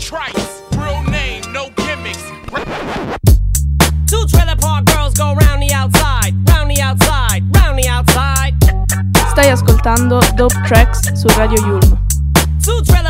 Trice, real name, no gimmicks. Two trailer park girls go round the outside, round the outside, round the outside. Stai ascoltando Dope Tracks su Radio Yulm. Two trailer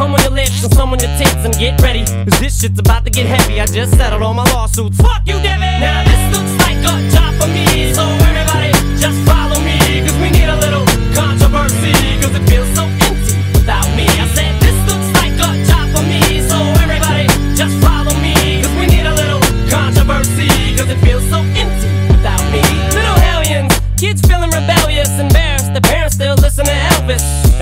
come on your lips, and some on your tits, and get ready. Cause this shit's about to get heavy. I just settled all my lawsuits. Fuck you, Debbie! Now this looks like a job for me, so everybody just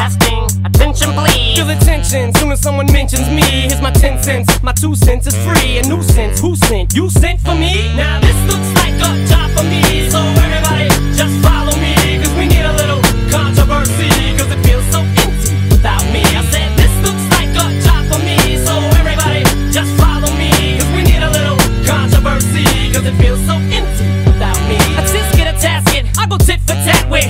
Testing, attention please. Feel the tension soon as someone mentions me. Here's my ten cents, my two cents is free. A nuisance, who sent? You sent for me? Now this looks like a job for me, so everybody just follow me, cause we need a little controversy, cause it feels so empty without me. I said this looks like a job for me, so everybody just follow me, cause we need a little controversy, cause it feels so empty without me. I just get a task tasket, I go tit for tat with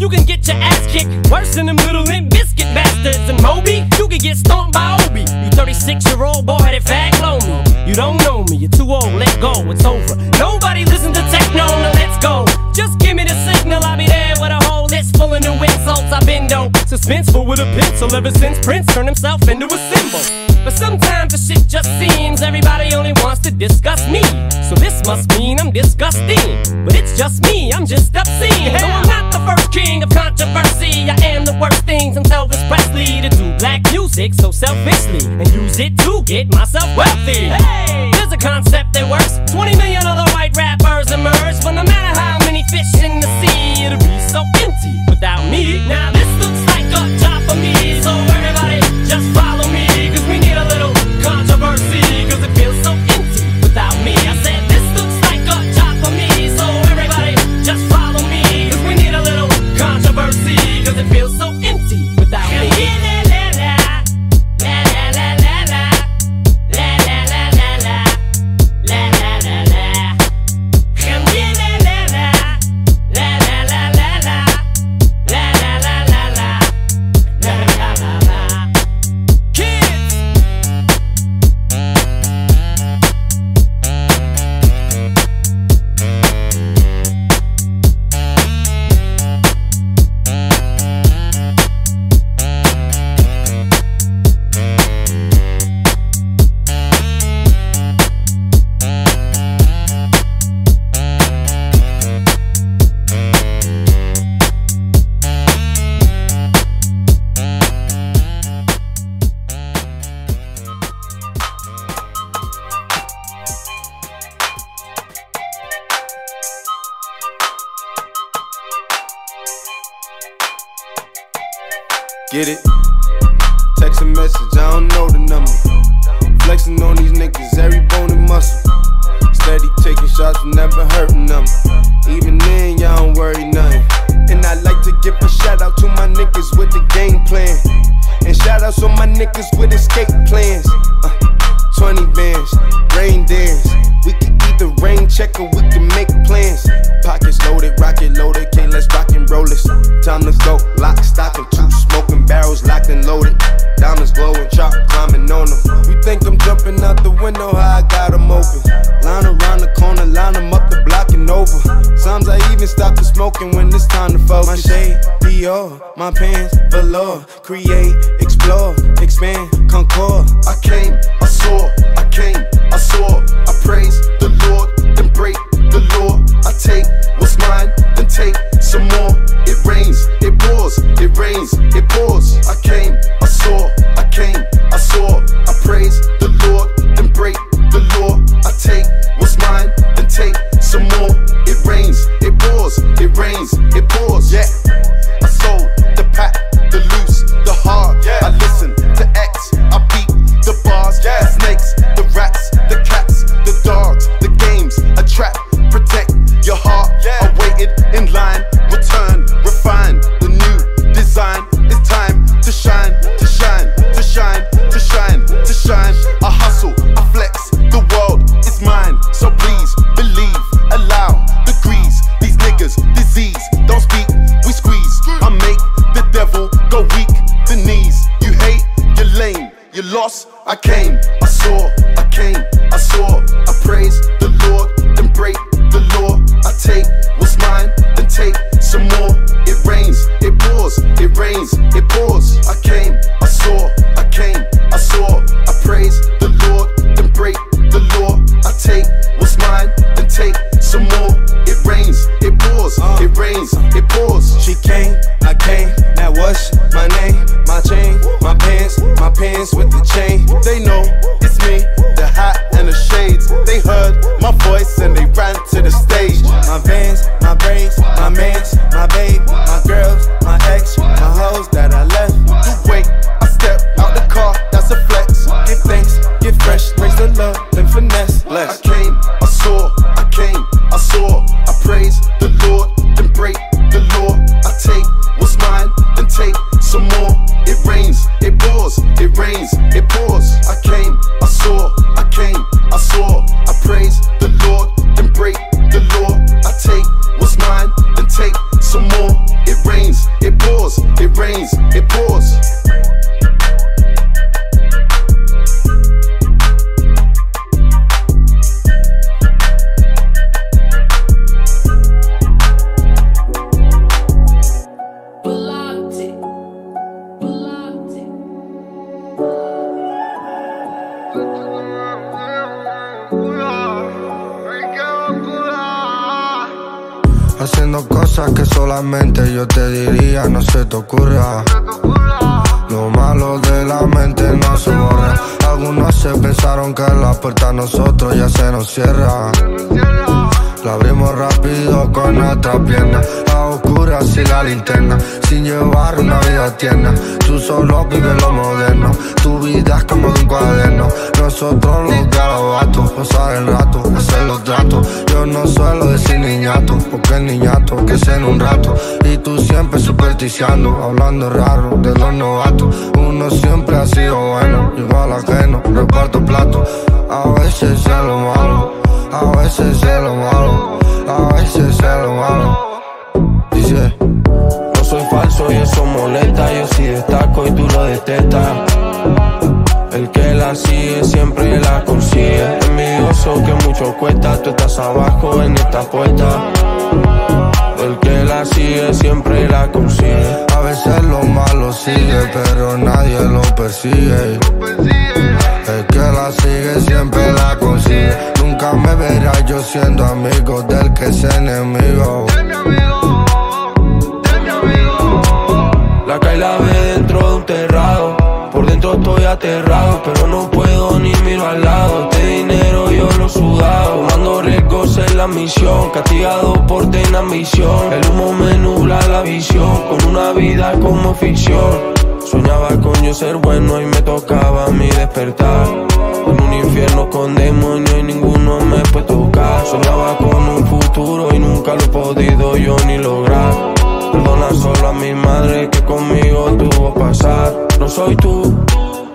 you can get your ass kicked worse than them little Limp Bizkit bastards. And Moby, you can get stomped by Obie. You 36 year old boy that fag blow me. You don't know me, you're too old, let go, it's over. Nobody listen to techno, now let's go. Just give me the signal, I'll be there with a whole list full of new insults. I've been dope, suspenseful with a pencil ever since Prince turned himself into a symbol. But sometimes the shit just seems everybody only wants to discuss me. So this must mean I'm disgusting. But it's just me, I'm just obscene. No, I'm not the first king of controversy. I am the worst things in Elvis Presley to do black music so selfishly and use it to get myself wealthy. Hey, there's a concept that works. 20 million other white rappers emerge, but no matter how many fish in the sea, it'll be so empty without me. Now this looks like a job for me, so everybody just follow me, cause we need a Dior, my pants below. Create, explore, expand, concord. I came, I saw, I came, I saw. I praise the Lord, then break the law. I take what's mine, then take some more. It rains, it pours, it rains, it pours. I came, blessed. sigue, pero nadie lo persigue. El que la sigue siempre la consigue. Nunca me verá yo siendo amigo del que es enemigo. La calle la ve dentro de un terrado. Por dentro estoy aterrado, pero no puedo ni miro al lado. Este dinero yo lo sudado, mando riesgos la misión, castigado por tener ambición. El humo me nubla la visión, con una vida como ficción. Soñaba con yo ser bueno y me tocaba mi despertar. En un infierno con demonios y ninguno me puede tocar. Soñaba con un futuro y nunca lo he podido yo ni lograr. Perdona solo a mi madre que conmigo tuvo que pasar. No soy tú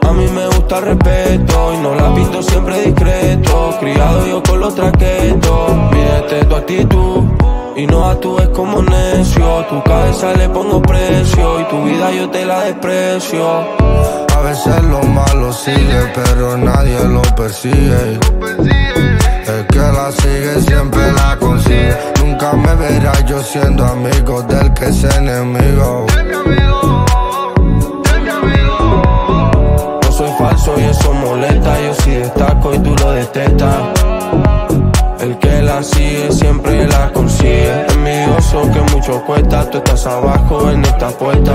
a mí me gusta el respeto y no la pinto siempre discreto. Criado yo con los traquetos. Mídete tu actitud y no actúes como necio. Tu cabeza le pongo precio y tu vida yo te la desprecio. A veces lo malo sigue, pero nadie lo persigue. El que la sigue siempre la consigue. Nunca me verás yo siendo amigo del que es enemigo. Soy falso y eso molesta. Yo sí destaco y tú lo detestas. El que la sigue siempre la consigue. Envidioso que mucho cuesta. Tú estás abajo en esta puerta.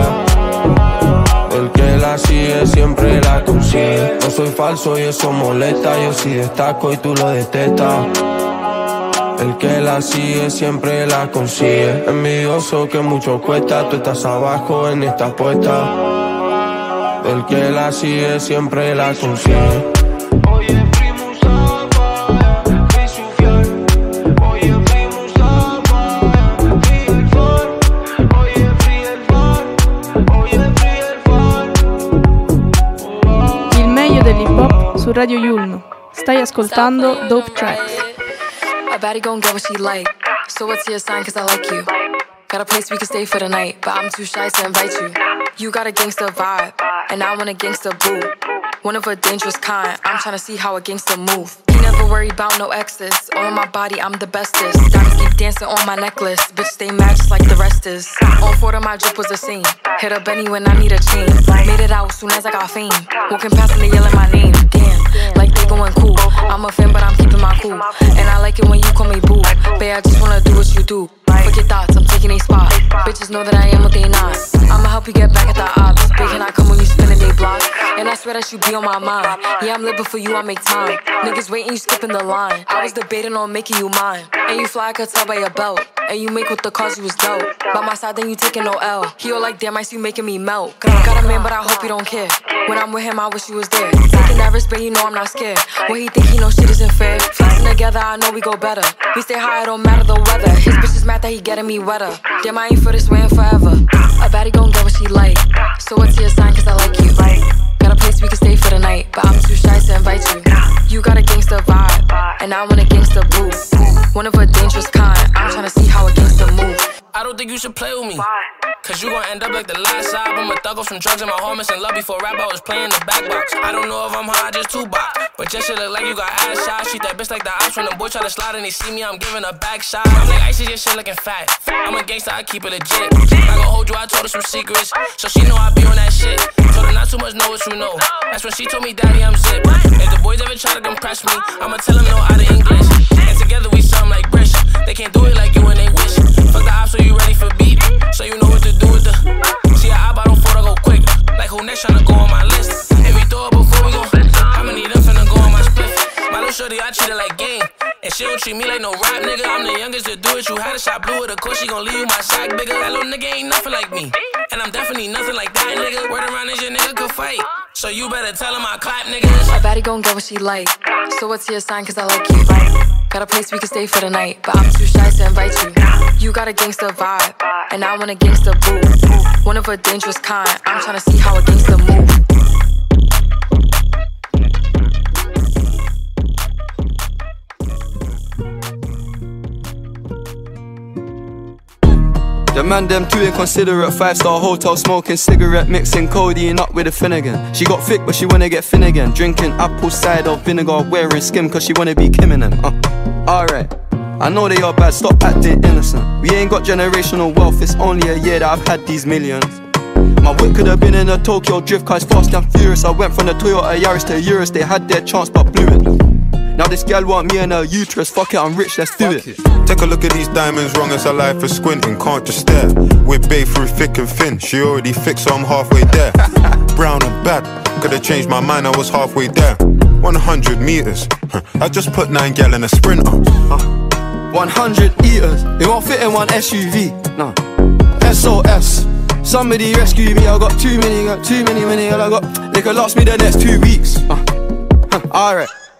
El que la sigue siempre la consigue. No soy falso y eso molesta. Yo sí destaco y tú lo detestas. El que la sigue siempre la consigue. Envidioso que mucho cuesta. Tú estás abajo en esta puerta. El que la sigue siempre la consigue. Oye, primo Saba, fui su fiel. Oye, primo Saba, fui el far. Oye, fui el. Oye, fui el far. Il meglio dell'hip hop su Radio Yulno. Stai ascoltando Dope Tracks. A baddie gon' get what she like. So what's your sign? Cause I like you. Got a place we can stay for the night, but I'm too shy to invite you. You got a gangster vibe, and I want a gangster boo. One of a dangerous kind. I'm tryna see how a gangster move. You never worry about no exes. On my body, I'm the bestest. Diamonds keep dancing on my necklace. Bitch, stay matched like the rest is. On four of my drip was the same. Hit a Benny when I need a chain. Made it out soon as I got fame. Walking past and they yelling my name. Damn, like going cool. I'm a fan, but I'm keeping my cool. And I like it when you call me boo. Babe, I just wanna do what you do. Your thoughts, I'm taking a spot. Bitches know that I am what they not. I'ma help you get back at the ops. Big can I come when you spinning they block? And I swear that you be on my mind. Yeah, I'm living for you, I make time. Niggas waiting, you skipping the line. I was debating on making you mine. And you fly, I could tell by your belt. And you make with the cause you was dope. By my side, then you taking no L. He all like, damn, I see you making me melt. Got a man, but I hope you don't care. When I'm with him, I wish you was there. Taking that risk, but you know I'm not scared. When he think he know shit isn't fair. Flexing together, I know we go better. We stay high, it don't matter the weather. His bitch is mad that he getting me wetter. Damn, I ain't for this way forever. A baddie gon' get what she like. So what's your sign? Cause I like you. Got a place we can stay for the night, but I'm too shy to invite you. You got a gangsta vibe, and I want a gangsta boo. One of a dangerous kind. I'm tryna see how a gangster move. I don't think you should play with me. Cause you gon' end up like the last album. A thug off some drugs and my homies in love before rap. I was playing the back box. I don't know if I'm high, just two box. But just shit look like you got ass shots. Treat that bitch like the ops when the boy try to slide and they see me. I'm giving a back shot. I'm like icy, your shit looking fat. I'm a gangster, I keep it legit. I gon' hold you, I told her some secrets. So she know I be on that shit. Told her not too much, know what you know. That's when she told me, Daddy, I'm zip. If the boys ever try to compress me, I'ma tell them no out of English. And together we something like British. They can't do it like you and they wish. Fuck the ops, so you ready for beat. So you know what to do with the. See, I bought on photo go quick. Like who next tryna go on my list? If we throw it before we go, how many them finna go on my split? My little shorty, I treat her like game. And she don't treat me like no rap nigga. I'm the youngest to do it. You had a shot blue with a course, she gon' leave my sack bigger. That little nigga ain't nothing like me. And I'm definitely nothing like that nigga. Word around is your nigga could fight. So you better tell him I clap niggas. My baddie gon' get what she like. So what's your sign? Cause I like you. Got a place we can stay for the night, but I'm too shy to invite you. You got a gangster vibe, and I want a gangster boo. One of a dangerous kind. I'm tryna see how a gangster move. The man them too inconsiderate. Five star hotel smoking cigarette, mixing codeine up with a Finnegan. She got thick, but she wanna get Finnegan. Drinking apple cider vinegar, wearing skim, cause she wanna be Kim and them. Uh, Alright. I know they are bad, stop acting innocent. We ain't got generational wealth, it's only a year that I've had these millions. My whip could have been in a Tokyo drift car, it's fast and furious. I went from the Toyota Yaris to Urus, they had their chance but blew it. Now this gal want me and her uterus, fuck it, I'm rich, let's do it. Take a look at these diamonds, wrong as a life for squinting, can't just stare. We're babe through thick and thin, she already fixed, so I'm halfway there. Brown and bad, could've changed my mind, I was halfway there. 100 meters, I just put 9 gal in a sprinter. 100 eaters, it won't fit in one SUV. Nah. SOS. Somebody rescue me, I got too many, got too many, many, and I got. They could last me the next two weeks. Uh, huh, Alright.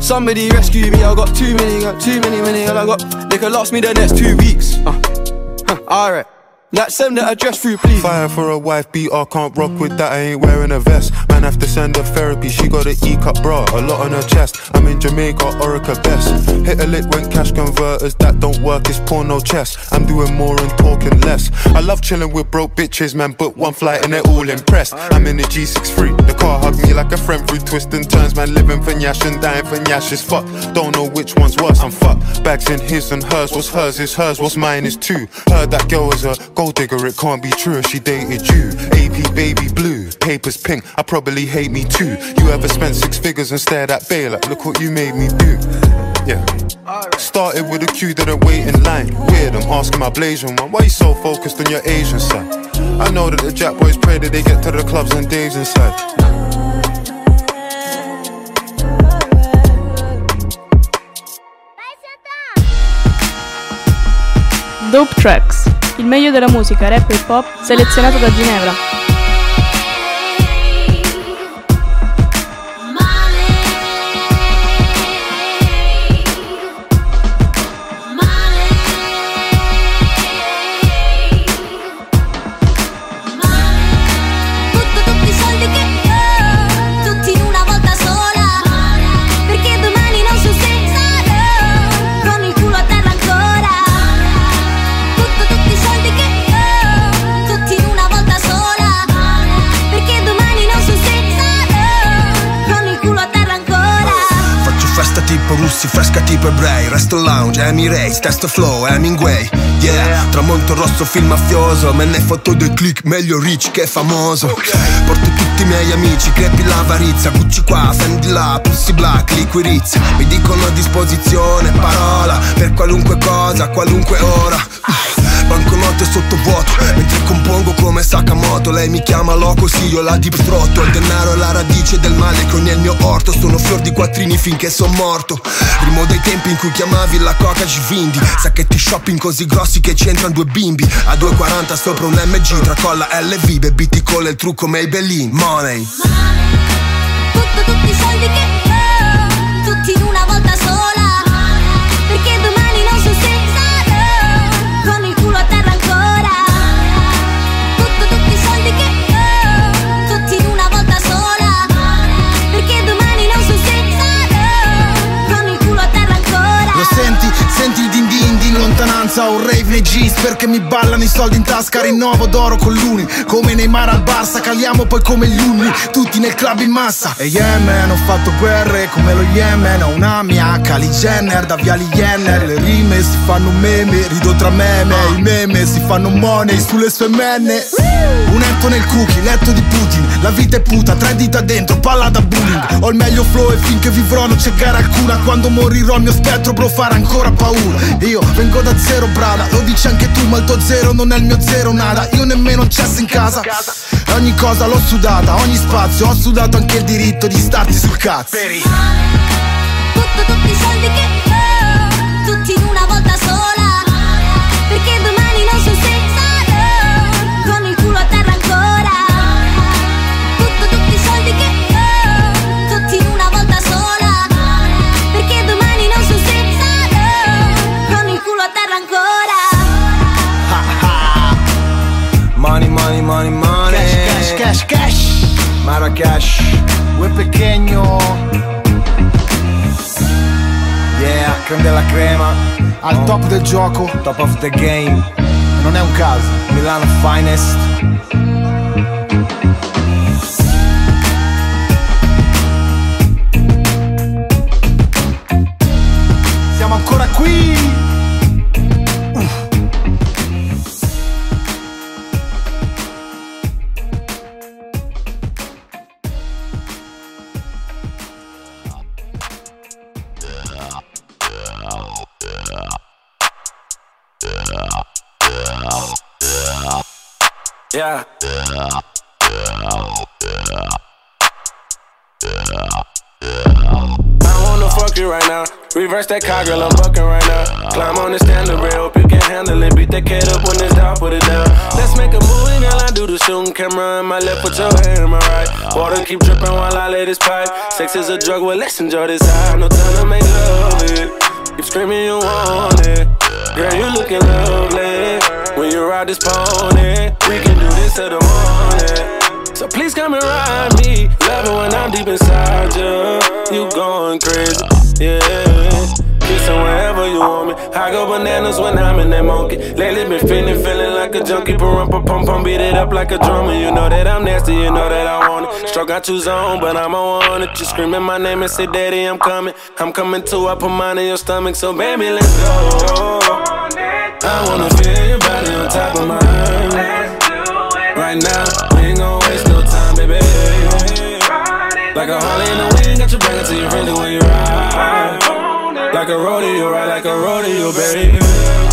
Somebody rescue me, I got too many, got too many, many, and I got. They could last me the next two weeks. Uh, huh, alright. Like send that address through, please. Fire for a wife beater, can't rock with that, I ain't wearing a vest. Man, have to send her therapy, she got an E cup bra, a lot on her chest. I'm in Jamaica, Orica best. Hit a lick when cash converters, that don't work, it's porno chess. I'm doing more and talking less. I love chilling with broke bitches, man, book one flight and they're all impressed. I'm in the G63, the car hugged me like a friend through twists and turns, man, living for Nyash and dying for Nyash is fuck. Don't know which one's worse, I'm fucked. Bags in his and hers, what's hers is hers, what's mine is two. Heard that girl was a gold digger, it can't be true if she dated you. AP baby blue, papers pink, I probably hate me too. You ever spent six figures and stared at Bay like, look what you made me do. Yeah. Started with a queue, didn't wait in line. Weird, I'm asking my Blasian one, why you so focused on your Asian side? I know that the Jack boys pray that they get to the clubs and days inside. Dope Tracks, il meglio della musica rap e hip hop selezionato da Ginevra. Russi, fresca tipo ebrei Resto lounge, Emirates, testo flow, Hemingway Yeah, tramonto rosso, film mafioso Me ne foto dei click, meglio rich che famoso. Porto tutti i miei amici, crepi l'avarizia Gucci qua, Fendi là, Pussy Black, liquirizia. Mi dicono a disposizione, parola Per qualunque cosa, qualunque ora. Banconote sottovuoto Mentre compongo come Sakamoto. Lei mi chiama loco, sì io la deep throat. Il denaro è la radice del male che ho nel mio orto. Sono fior di quattrini finché son morto. Rimo dei tempi in cui chiamavi la coca Givindi Sacchetti shopping così grossi che c'entrano due bimbi. A 2,40 sopra un MG Tracolla LV Bebiti con il trucco Maybelline Money. Tutto, tutti i soldi che piazza o rave nei jeans Perché mi ballano i soldi in tasca. Rinnovo d'oro con l'uni Come Neymar al Barça Caliamo poi come gli unni Tutti nel club in massa. E Yemen ho fatto guerre come lo Yemen Ho una mia Kylie Jenner da Viali Jenner. Le rime si fanno meme Rido tra meme I meme si fanno money sulle sue menne. Un etto nel cookie, letto di Putin La vita è puta, tre dita dentro, palla da bullying. Ho il meglio flow e finché vivrò non c'è gara alcuna Quando morirò il mio spettro bro farà ancora paura. Io vengo da zero brada, lo dici anche tu ma il tuo zero non è il mio zero nada. Io nemmeno ho cesso in casa. Ogni cosa l'ho sudata, ogni spazio Ho sudato anche il diritto di starti sul cazzo Marrakesh. Ue pequeño Yeah, creme della crema. Al top del gioco. Top of the game. Non è un caso. Milano finest. Reverse that car, girl, I'm bucking right now. Climb on the standard rail, hope you can handle it. Beat that kid up when it's down, put it down. Let's make a movie, girl. I do the shooting camera in my left, put your hand in my right. Water keep dripping while I lay this pipe. Sex is a drug, well, let's enjoy this high. No time to make love it. Keep screaming, you want it. Girl, you looking lovely. When you ride this pony, we can do this till the morning. So please come and ride me. Love it when I'm deep inside you. You going crazy, yeah. Kissing wherever you want me. I go bananas when I'm in that monkey. Lately been feeling, feeling like a junkie. Pump, pump, pump, beat it up like a drummer. You know that I'm nasty, you know that I want it. Stroke got two zone, but I'm on it. You screaming my name and say, Daddy, I'm coming. I'm coming too. I put mine in your stomach, so baby, let's go. I wanna feel your body on top of mine. Right now, we ain't gon' waste no time, baby. Like a Harley in the got you it to your friendly when you ride. Like a rodeo, ride like a rodeo, baby.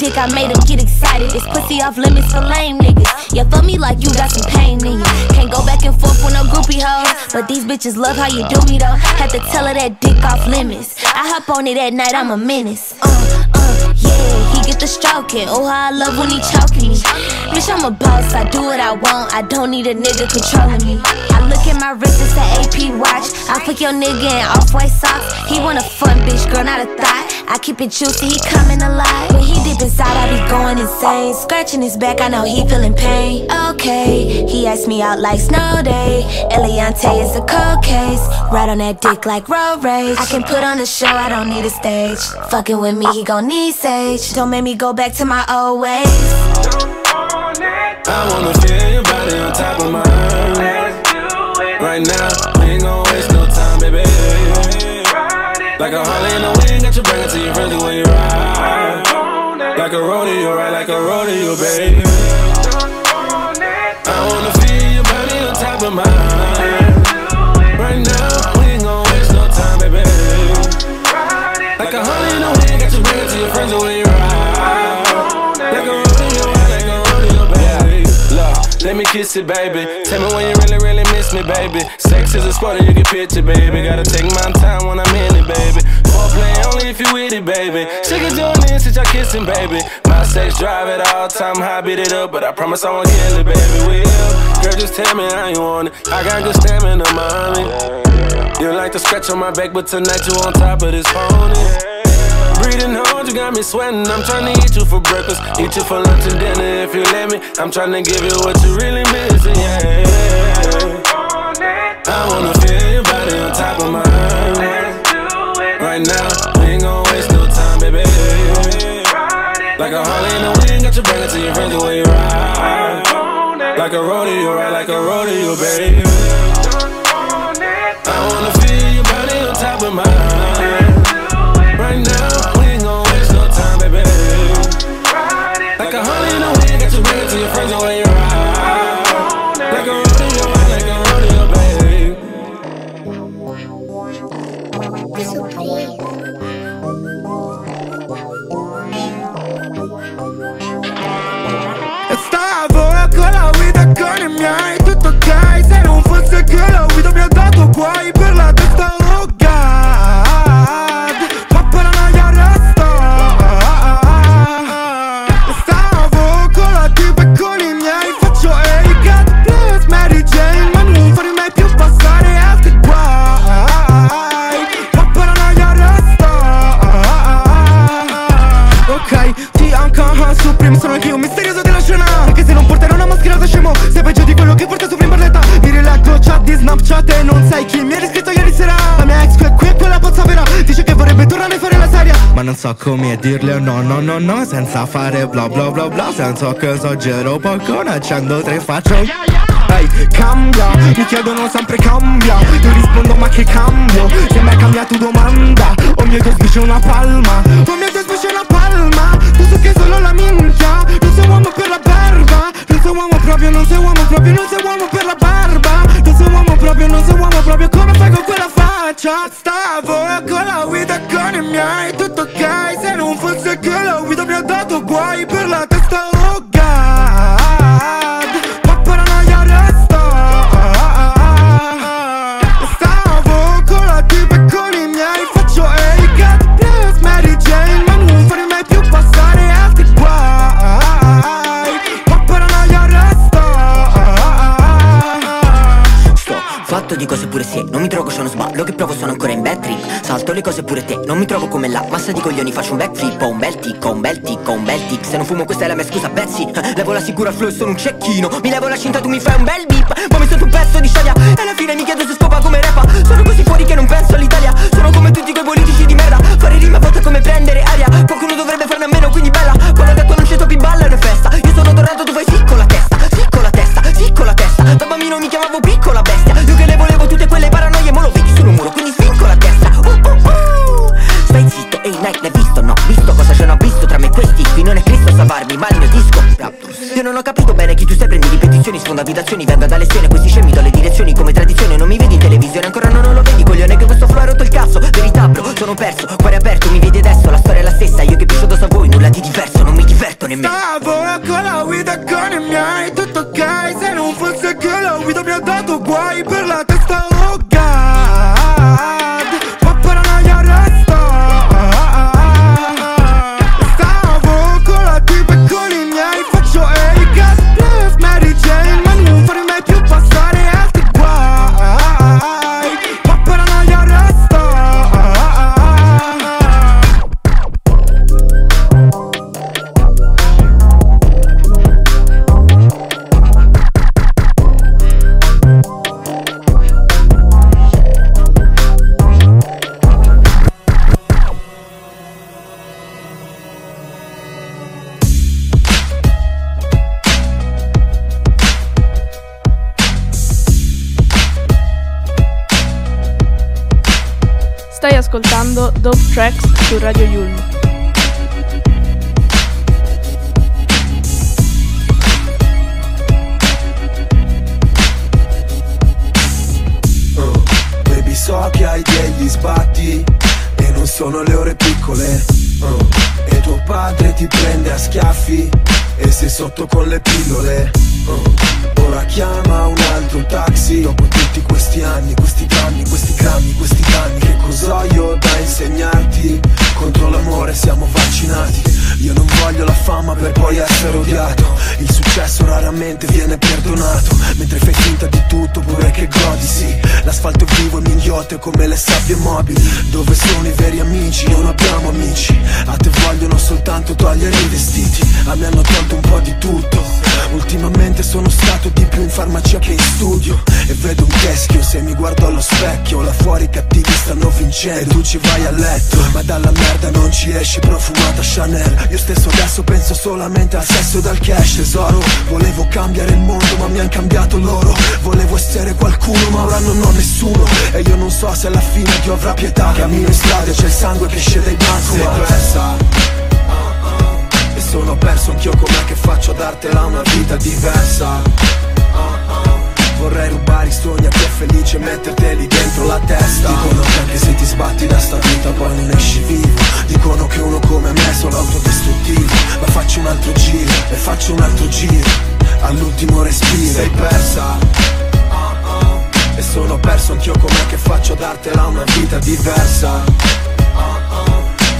Dick, I made him get excited. This pussy off limits for lame niggas. Yeah, for me like you got some pain in you. Can't go back and forth with no groupie hoes. But these bitches love how you do me though. Had to tell her that dick off limits. I hop on it at night, I'm a menace. Uh, uh, yeah, he get the stroking. Oh, how I love when he choking me. Bitch, I'm a boss, I do what I want. I don't need a nigga controlling me. I look at my wrist, it's an AP watch. I fuck your nigga in off white socks. He want a fun bitch, girl, not a thought. I keep it juicy, he coming alive. When he dip inside, I be going insane. Scratching his back, I know he feeling pain. Okay, he asked me out like snow day. Eliante is a cold case. Right on that dick like road rage. I can put on a show, I don't need a stage. Fucking with me, he gon' need sage. Don't make me go back to my old ways. I wanna feel your body on top of mine. Right now, we ain't gon' waste no time, baby. Like a Harley in the got you bring to your friendly when you ride. Like a rodeo, ride like a rodeo, baby. Let me kiss it, baby. Tell me when you really, really miss me, baby. Sex is a sport you can picture, baby. Gotta take my time when I'm in it, baby. Foreplay only if you with it, baby. She can join in since y'all kissing, baby. My sex drive at all time, high beat it up, but I promise I won't kill it, baby. Will, girl, just tell me how you want it. I got good stamina, mommy. You like to scratch on my back, but tonight you on top of this pony. Breathing hard, you got me sweating. I'm trying to eat you for breakfast, eat you for lunch and dinner if you let me. I'm trying to give you what you really missing, yeah. I wanna feel your body on top of mine. Right now, we ain't gon' waste no time, baby. Like a Harley in the wind, got you bring it to your friends the way you ride. Like a rodeo, ride like a rodeo, baby. Non so come dirle no no no no Senza fare bla bla bla bla Senza che esagero poco Ne accendo tre faccio Ehi, cambia, mi chiedono sempre cambia Io rispondo ma che cambio? Se mai cambia tu domanda Oh mio Dio sbisce una palma? Oh mio Dio sbisce una palma? Tu so che solo la minchia faccia? Stavo con la guida con i miei Tutto ok se non fosse che la guida mi ha dato guai per la sono ancora in bad Salto le cose pure te Non mi trovo come la massa di coglioni Faccio un backflip Ho un bel tic, ho un bel tic, ho un bel tic. Se non fumo questa è la mia scusa Betsy. Eh, Levo la sicura flow e sono un cecchino. Mi levo la cinta tu mi fai un bel beep. Ma mi sento un pezzo di storia E alla fine mi chiedo se scopa come rappa. Sono così fuori che non penso all'Italia. Sono come tutti quei politici di merda. Fare rima a volte come prendere aria. Qualcuno dovrebbe farne a meno quindi bella. Quando ho detto non c'è topi balla è festa. Io sono tornato tu fai sì su Radio Yulm. E tu ci vai a letto Ma dalla merda non ci esci profumata Chanel. Io stesso adesso penso solamente al sesso e al cash Tesoro, volevo cambiare il mondo ma mi han cambiato loro. Volevo essere qualcuno ma ora non ho nessuno. E io non so se alla fine Dio avrà pietà. Cammino in strada e c'è il sangue che esce dai banco. Sei persa e sono perso anch'io com'è che faccio a dartela una vita diversa. Vorrei rubare i sogni a chi è felice e metterteli dentro la testa. Dicono che anche se ti sbatti da sta vita poi non esci vivo. Dicono che uno come me è solo autodistruttivo. Ma faccio un altro giro e faccio un altro giro. All'ultimo respiro. Sei persa. Ah, ah. E sono perso anch'io com'è che faccio a dartela una vita diversa.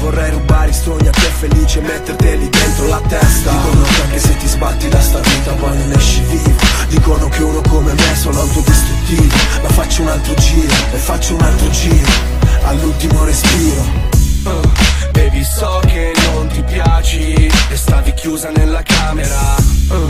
Vorrei rubare i sogni a chi è felice e metterteli dentro la testa. Dicono che anche se ti sbatti da sta vita poi non esci vivo. Dicono che uno come me è solo autodistruttivo. Ma faccio un altro giro e faccio un altro giro All'ultimo respiro. Uh, Baby so che non ti piaci E stavi chiusa nella camera. Uh,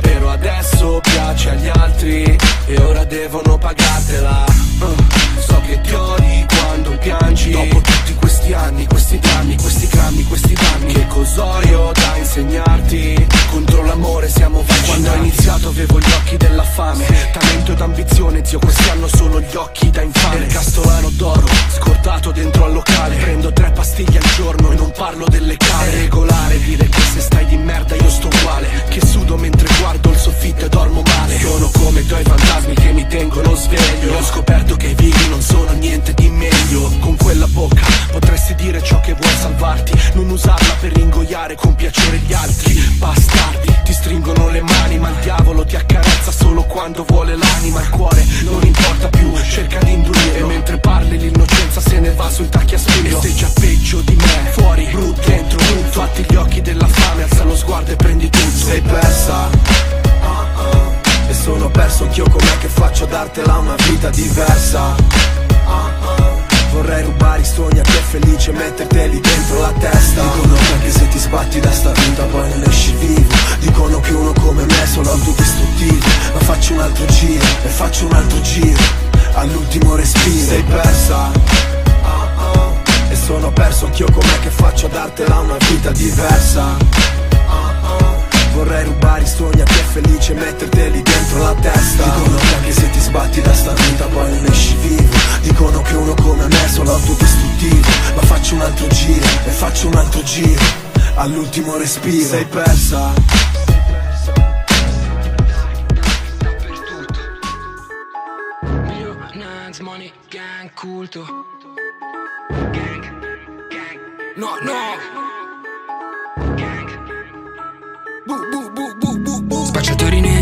Però adesso piace agli altri E ora devono pagartela. Uh, So che ti odi quando piangi. Dopo tutti questi anni, questi drammi, questi crammi, questi danni. Che cos'ho da insegnarti? Contro l'amore siamo vaccinati Quando ho iniziato avevo gli occhi della fame. Talento ed ambizione, zio, questi hanno solo gli occhi da infame. Il castolano d'oro, scordato dentro al locale. Prendo tre pastiglie al giorno e non parlo delle cave È regolare dire che se stai di merda io sto uguale. Che sudo mentre guardo il soffitto e dormo male. Sono come i tuoi fantasmi che mi tengono sveglio. Ho scoperto che i vivi non sono niente di meglio. Con quella bocca potresti dire ciò che vuoi salvarti. Non usarla per ingoiare con piacere gli altri. Bastardi, ti stringono le mani ma il diavolo ti accarezza solo quando vuole l'anima. Il cuore non importa più, cerca di indurire E mentre parli l'innocenza se ne va sui tacchi a spillo E sei già peggio di me, fuori, brutto, dentro, brutto Fatti gli occhi della fame, alza lo sguardo e prendi tutto. Sei persa. Ah. E sono perso anch'io com'è che faccio a dartela una vita diversa? Ah. Vorrei rubare i sogni felice metterteli All'ultimo respiro Sei persa money, gang, culto. Gang, gang. No, no.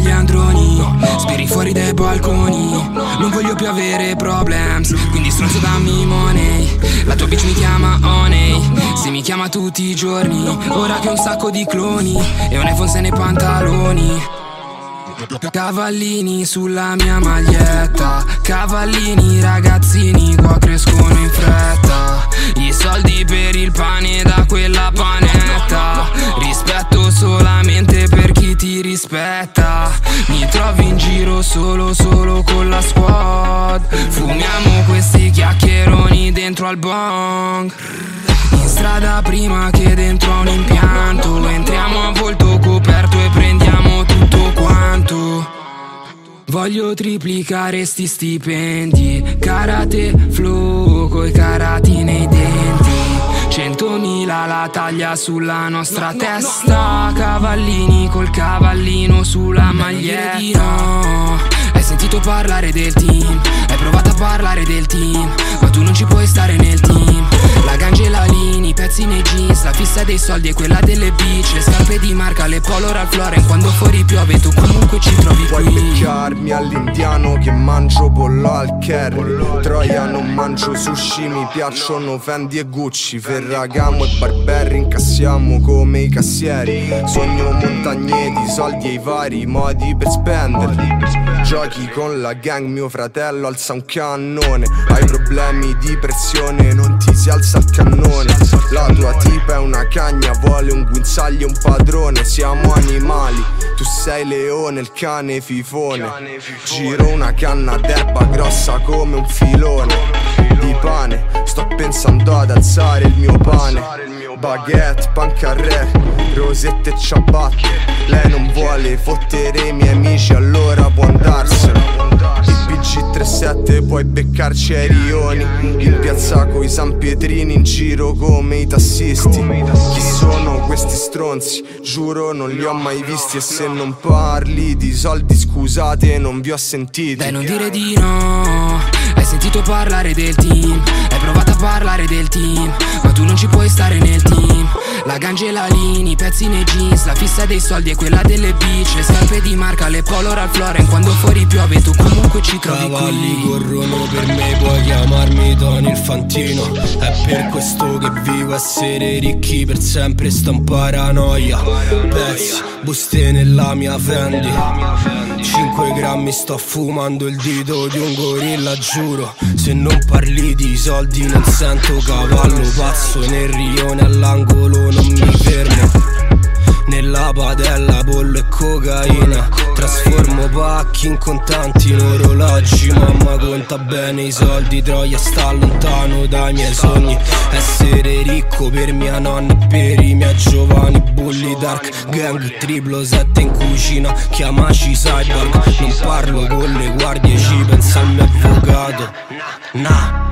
Negli androni, spiri fuori dai balconi. Non voglio più avere problems, quindi stronzo dammi money. La tua bitch mi chiama Honey, se mi chiama tutti i giorni. Ora che ho un sacco di cloni e un iPhone se nei pantaloni. Cavallini sulla mia maglietta Cavallini ragazzini qua crescono in fretta. I soldi per il pane da quella panetta. Rispetto solamente per chi ti rispetta. Mi trovi in giro solo solo con la squad. Fumiamo questi chiacchieroni dentro al bong. In strada prima che dentro a un impianto. Entriamo a volto coperto e prendiamo tutto quanto Voglio triplicare sti stipendi. Karate flow coi karati nei denti. Centomila la taglia sulla nostra testa. Cavallini col cavallino sulla maglietta sentito parlare del team. Hai provato a parlare del team Ma tu non ci puoi stare nel team. La gangelalini, pezzi nei jeans La fissa dei soldi è quella delle beach. Le scarpe di marca, le polo Ralph Lauren Quando fuori piove tu comunque ci trovi Puoi qui. becchiarmi all'indiano che mangio pollo al curry? Troia non mangio sushi, mi piacciono Fendi e Gucci. Ferragamo e Barberri incassiamo come i cassieri. Sogno montagneti, soldi e i vari modi per spenderli Giochi con la gang, mio fratello alza un cannone. Hai problemi di pressione, non ti si alza il cannone. La tua tipa è una cagna, vuole un guinzaglio e un padrone. Siamo animali, tu sei leone, il cane fifone. Giro una canna d'erba grossa come un filone pane, sto pensando ad alzare il mio pane. Baguette, pancarré, rosette e ciabatte. Lei non vuole fottere i miei amici, allora può andarsene. Il PG37 puoi beccarci ai rioni. In piazza coi San Pietrini in giro come i tassisti. Chi sono questi stronzi? Giuro non li ho mai visti. E se non parli di soldi scusate non vi ho sentiti. Dai non dire di no sentito parlare del team Hai provato a parlare del team Ma tu non ci puoi stare nel team. La ganja e la lini, i pezzi nei jeans La fissa dei soldi è quella delle beach Le scarpe di marca, le polo Ralph Lauren Quando fuori piove tu comunque ci trovi Cavalli qui corrono per me, puoi chiamarmi Tony il Fantino? È per questo che vivo essere ricchi per sempre sto in paranoia. Pezzi, buste nella mia Fendi 5 grammi sto fumando il dito di un gorilla giuro. Se non parli di soldi non sento cavallo Pazzo nel rione all'angolo non mi fermo nella padella pollo e cocaina. Trasformo pacchi in contanti in orologi Mamma conta bene i soldi Troia sta lontano dai miei sogni. Essere ricco per mia nonna e per i miei giovani. Bulli dark, gang triplo sette in cucina. Chiamaci cyborg Non parlo con le guardie ci pensa il mio avvocato. Nah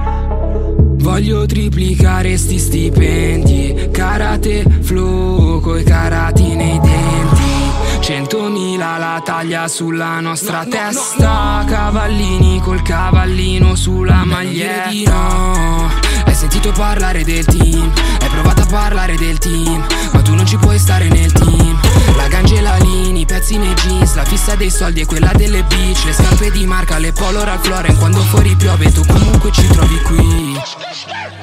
Voglio triplicare sti stipendi Karate flow coi karati nei denti. Centomila la taglia sulla nostra testa. Cavallini col cavallino sulla maglietta no Hai sentito parlare del team? Hai provato a parlare del team? Ma tu non ci puoi stare nel team. La ganja e la lini, i pezzi nei jeans La fissa dei soldi è quella delle beach. Le scarpe di marca, le polo Ralph Lauren Quando fuori piove tu comunque ci trovi qui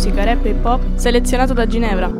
musica rap e hip hop selezionato da Ginevra.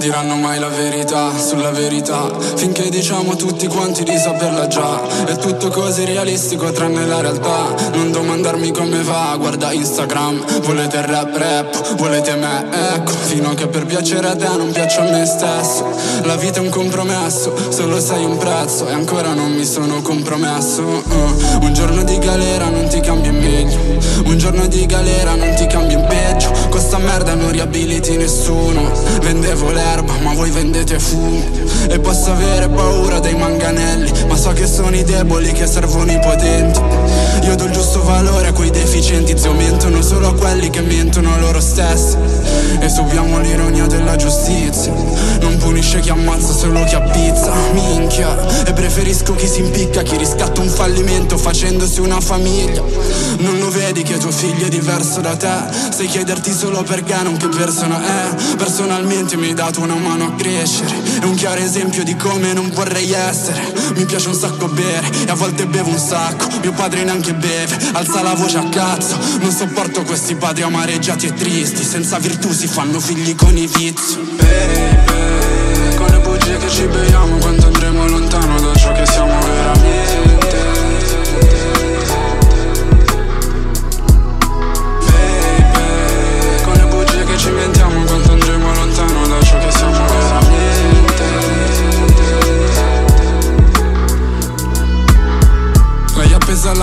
Diranno mai la verità sulla verità. Finché diciamo tutti quanti di saperla già. È tutto così realistico tranne la realtà. Non domandarmi come va, guarda Instagram. Volete il rap rap, volete me, ecco. Fino a che per piacere a te non piaccio a me stesso. La vita è un compromesso, solo sei un prezzo. E ancora non mi sono compromesso uh. Un giorno di galera non ti cambia in meglio. Un giorno di galera non ti cambia in peggio. Con sta merda non riabiliti nessuno. Vendevo l'erba ma voi vendete fumo E posso avere paura dei manganelli Ma so che sono i deboli che servono i potenti Io do il giusto valore a quei deficienti Zio mentono solo a quelli che mentono loro stessi. E subiamo l'ironia della giustizia. Non punisce chi ammazza solo chi appizza Minchia E preferisco chi si impicca Chi riscatta un fallimento facendosi una famiglia. Non lo vedi che tuo figlio è diverso da te? Sai chiederti solo perché non che persona è. Personalmente mi hai dato una mano a crescere. È un chiaro esempio di come non vorrei essere. Mi piace un sacco bere e a volte bevo un sacco. Mio padre neanche beve, alza la voce a cazzo. Non sopporto questi padri amareggiati e tristi Senza virtù si fanno figli con i vizi. Baby, con le bugie che ci beviamo Quando andremo lontano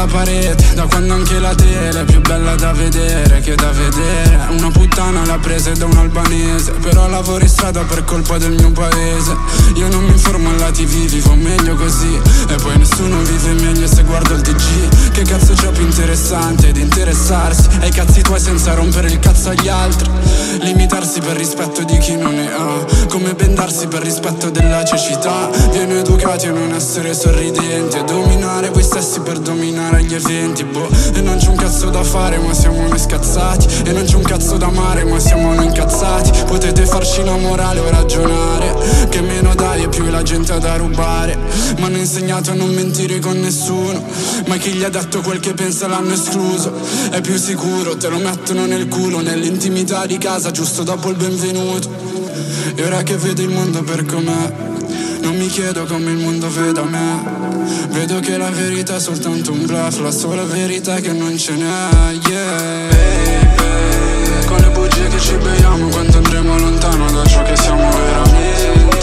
alla parete Da quando anche la tele è più bella da vedere che da vedere. Una puttana l'ha presa da un albanese Però lavoro in strada per colpa del mio paese. Io non mi informo alla tv, vivo meglio così. E poi nessuno vive meglio se guardo il TG Che cazzo c'è più interessante ed interessarsi? Ai cazzi tuoi senza rompere il cazzo agli altri. Limitarsi per rispetto di chi non ne ha. Come bendarsi per rispetto della cecità. Viene educati a non essere sorridenti. A dominare voi stessi per dominare gli eventi boh. E non c'è un cazzo da fare ma siamo noi scazzati. E non c'è un cazzo da amare ma siamo noi incazzati. Potete farci la morale o ragionare Che meno dai e più la gente ha da rubare. Mi hanno insegnato a non mentire con nessuno Ma chi gli ha detto quel che pensa l'hanno escluso. È più sicuro, te lo mettono nel culo Nell'intimità di casa giusto dopo il benvenuto. E ora che vedo il mondo per com'è non mi chiedo come il mondo veda me. Vedo che la verità è soltanto un bluff La sola verità è che non ce n'è Yeah. Baby, Con le bugie che ci beviamo Quando andremo lontano da ciò che siamo veramente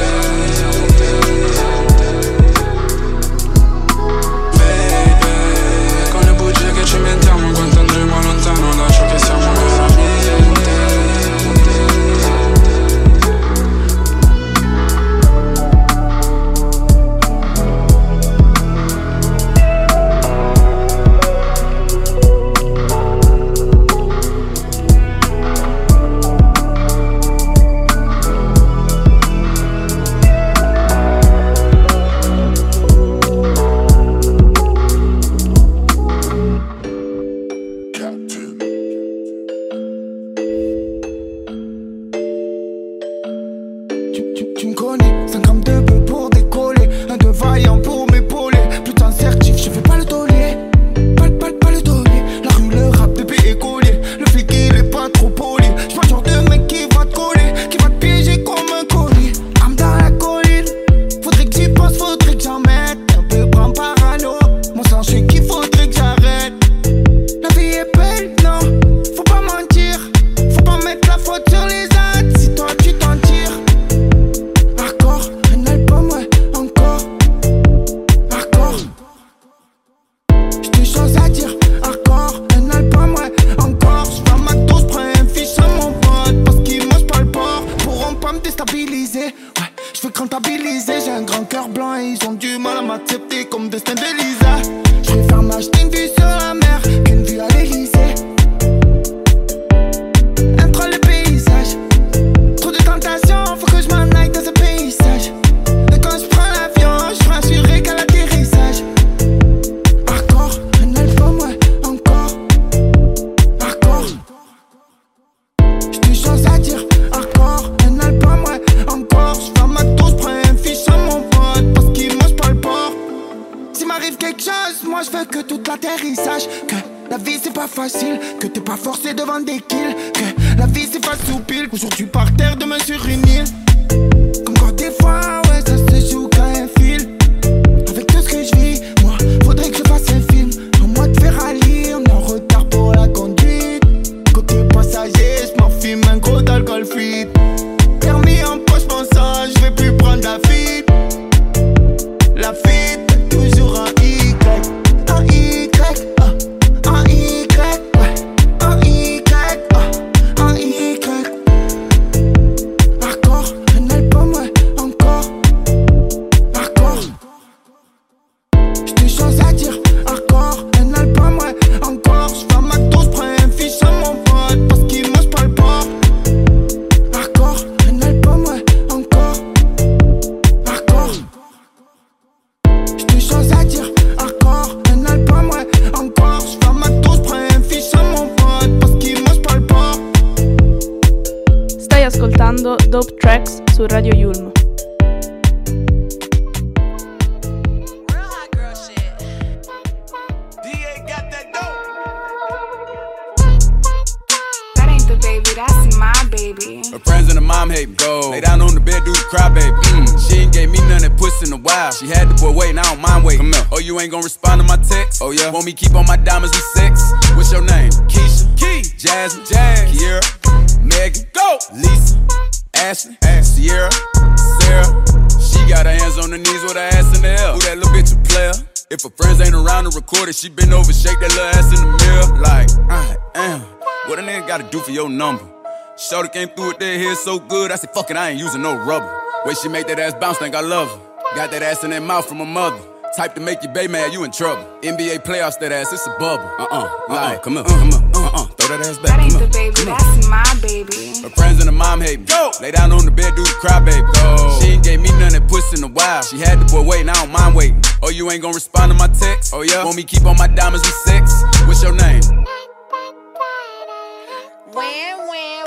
Shorty came through with that hair so good, I said, fuck it, I ain't using no rubber. Way she make that ass bounce, think I love her. Got that ass in that mouth from her mother. Type to make you bay mad, you in trouble. NBA playoffs, that ass, it's a bubble. Uh-uh, uh-uh like, come here, come here, uh-uh. uh-uh, throw that ass back. That ain't the baby, come that's my baby. Her friends and her mom hate me. Go. Lay down on the bed, do the cry, baby. Go. She ain't gave me none of that puss in a while. She had the boy waiting, I don't mind waiting. Oh, you ain't gonna respond to my text? Oh, yeah? Want me keep on my diamonds with sex? What's your name?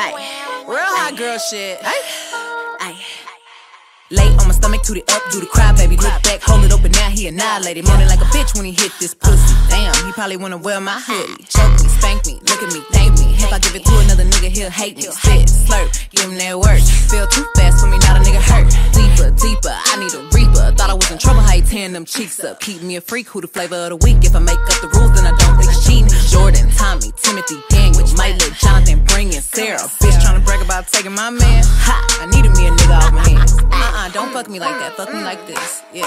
Real hot girl shit. Hey, lay on my stomach, toot it up, do the cry, baby. Look back, hold it open, now he annihilated. Moaning like a bitch when he hit this pussy. Damn, he probably wanna wear my hoodie. Choke me, spank me, look at me, thank me. If I give it to another nigga, he'll hate me. Spit, slurp, give him that work. Feel too fast for me, not a nigga hurt. Deeper, deeper, I need a reaper. Thought I was in trouble, how you tearing them cheeks up. Keep me a freak, who the flavor of the week. If I make up the rules, then I don't think it's cheating. Jordan, Tommy, Timothy, Daniel, let Jonathan bring in Sarah. Bitch tryna brag about taking my man. Ha, I needed me a nigga off my hands. Uh-uh, don't fuck me like that, fuck me like this. Yeah.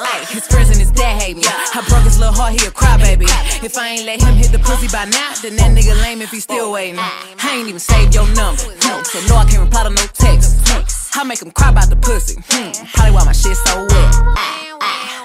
Ay, his friends and his dad hate me. I broke his little heart, he a crybaby. If I ain't let him hit the pussy by now, then that nigga lame if he still waiting. I ain't even saved your number, hmm, so no, I can't reply to no text. I make him cry about the pussy. Hmm, probably why my shit so wet. Give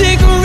sick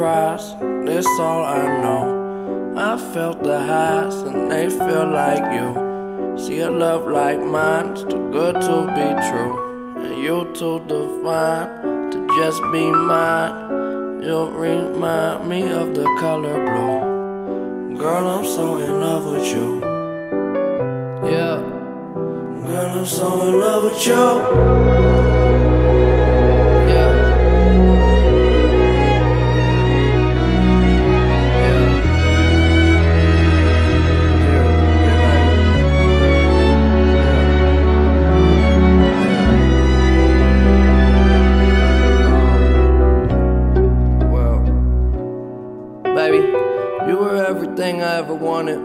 surprised, this all I know. I felt the highs and they feel like you. See a love like mine's too good to be true. And you too divine to just be mine. You remind me of the color blue. Girl, I'm so in love with you. Yeah. Girl, I'm so in love with you.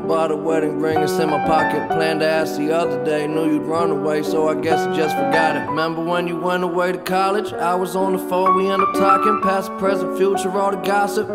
Bought a wedding ring, it's in my pocket. Planned to ask the other day, knew you'd run away, so I guess I just forgot it. Remember when you went away to college? I was on the phone, we ended up talking. Past, present, future, all the gossip.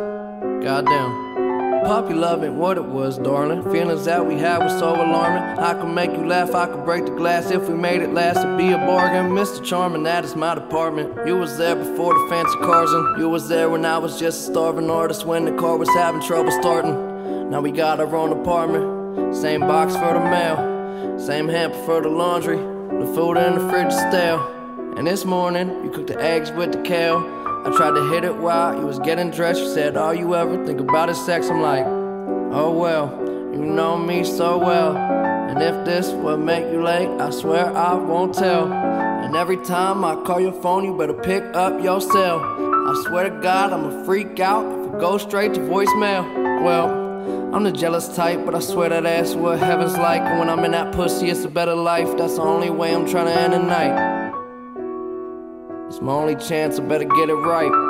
Goddamn. Puppy love ain't what it was, darling. Feelings that we had was so alarming. I could make you laugh, I could break the glass if we made it last. It'd be a bargain. Mr. Charming, that is my department. You was there before the fancy cars, and you was there when I was just a starving artist when the car was having trouble starting. Now we got our own apartment, same box for the mail, same hamper for the laundry. The food in the fridge is stale. And this morning, you cooked the eggs with the kale. I tried to hit it while you was getting dressed. You said, All you ever think about is sex. I'm like, Oh well, you know me so well. And if this would make you late, I swear I won't tell. And every time I call your phone, you better pick up your cell. I swear to God, I'm a freak out if it goes straight to voicemail. Well, I'm the jealous type, but I swear that ass what heaven's like. And when I'm in that pussy, it's a better life. That's the only way I'm trying to end the night. It's my only chance, I better get it right.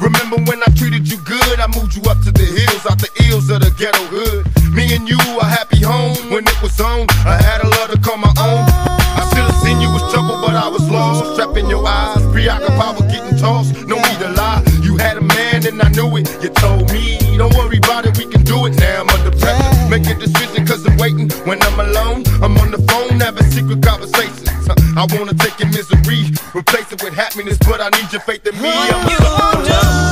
Remember when I treated you good? I moved you up to the hills, out the ills of the ghetto hood. Me and you, a happy home when it was on. I had a love to call my own. I should have seen you was trouble, but I was lost. Trapped in your eyes, preoccupied with getting tossed. No need to lie, you had a man and I knew it. You told me, don't worry about it, we can do it. Now I'm under pressure. Make a decision cause I'm waiting. When I'm alone, I'm on the phone. I wanna take your misery, replace it with happiness, but I need your faith in me. I'm a sucker for love.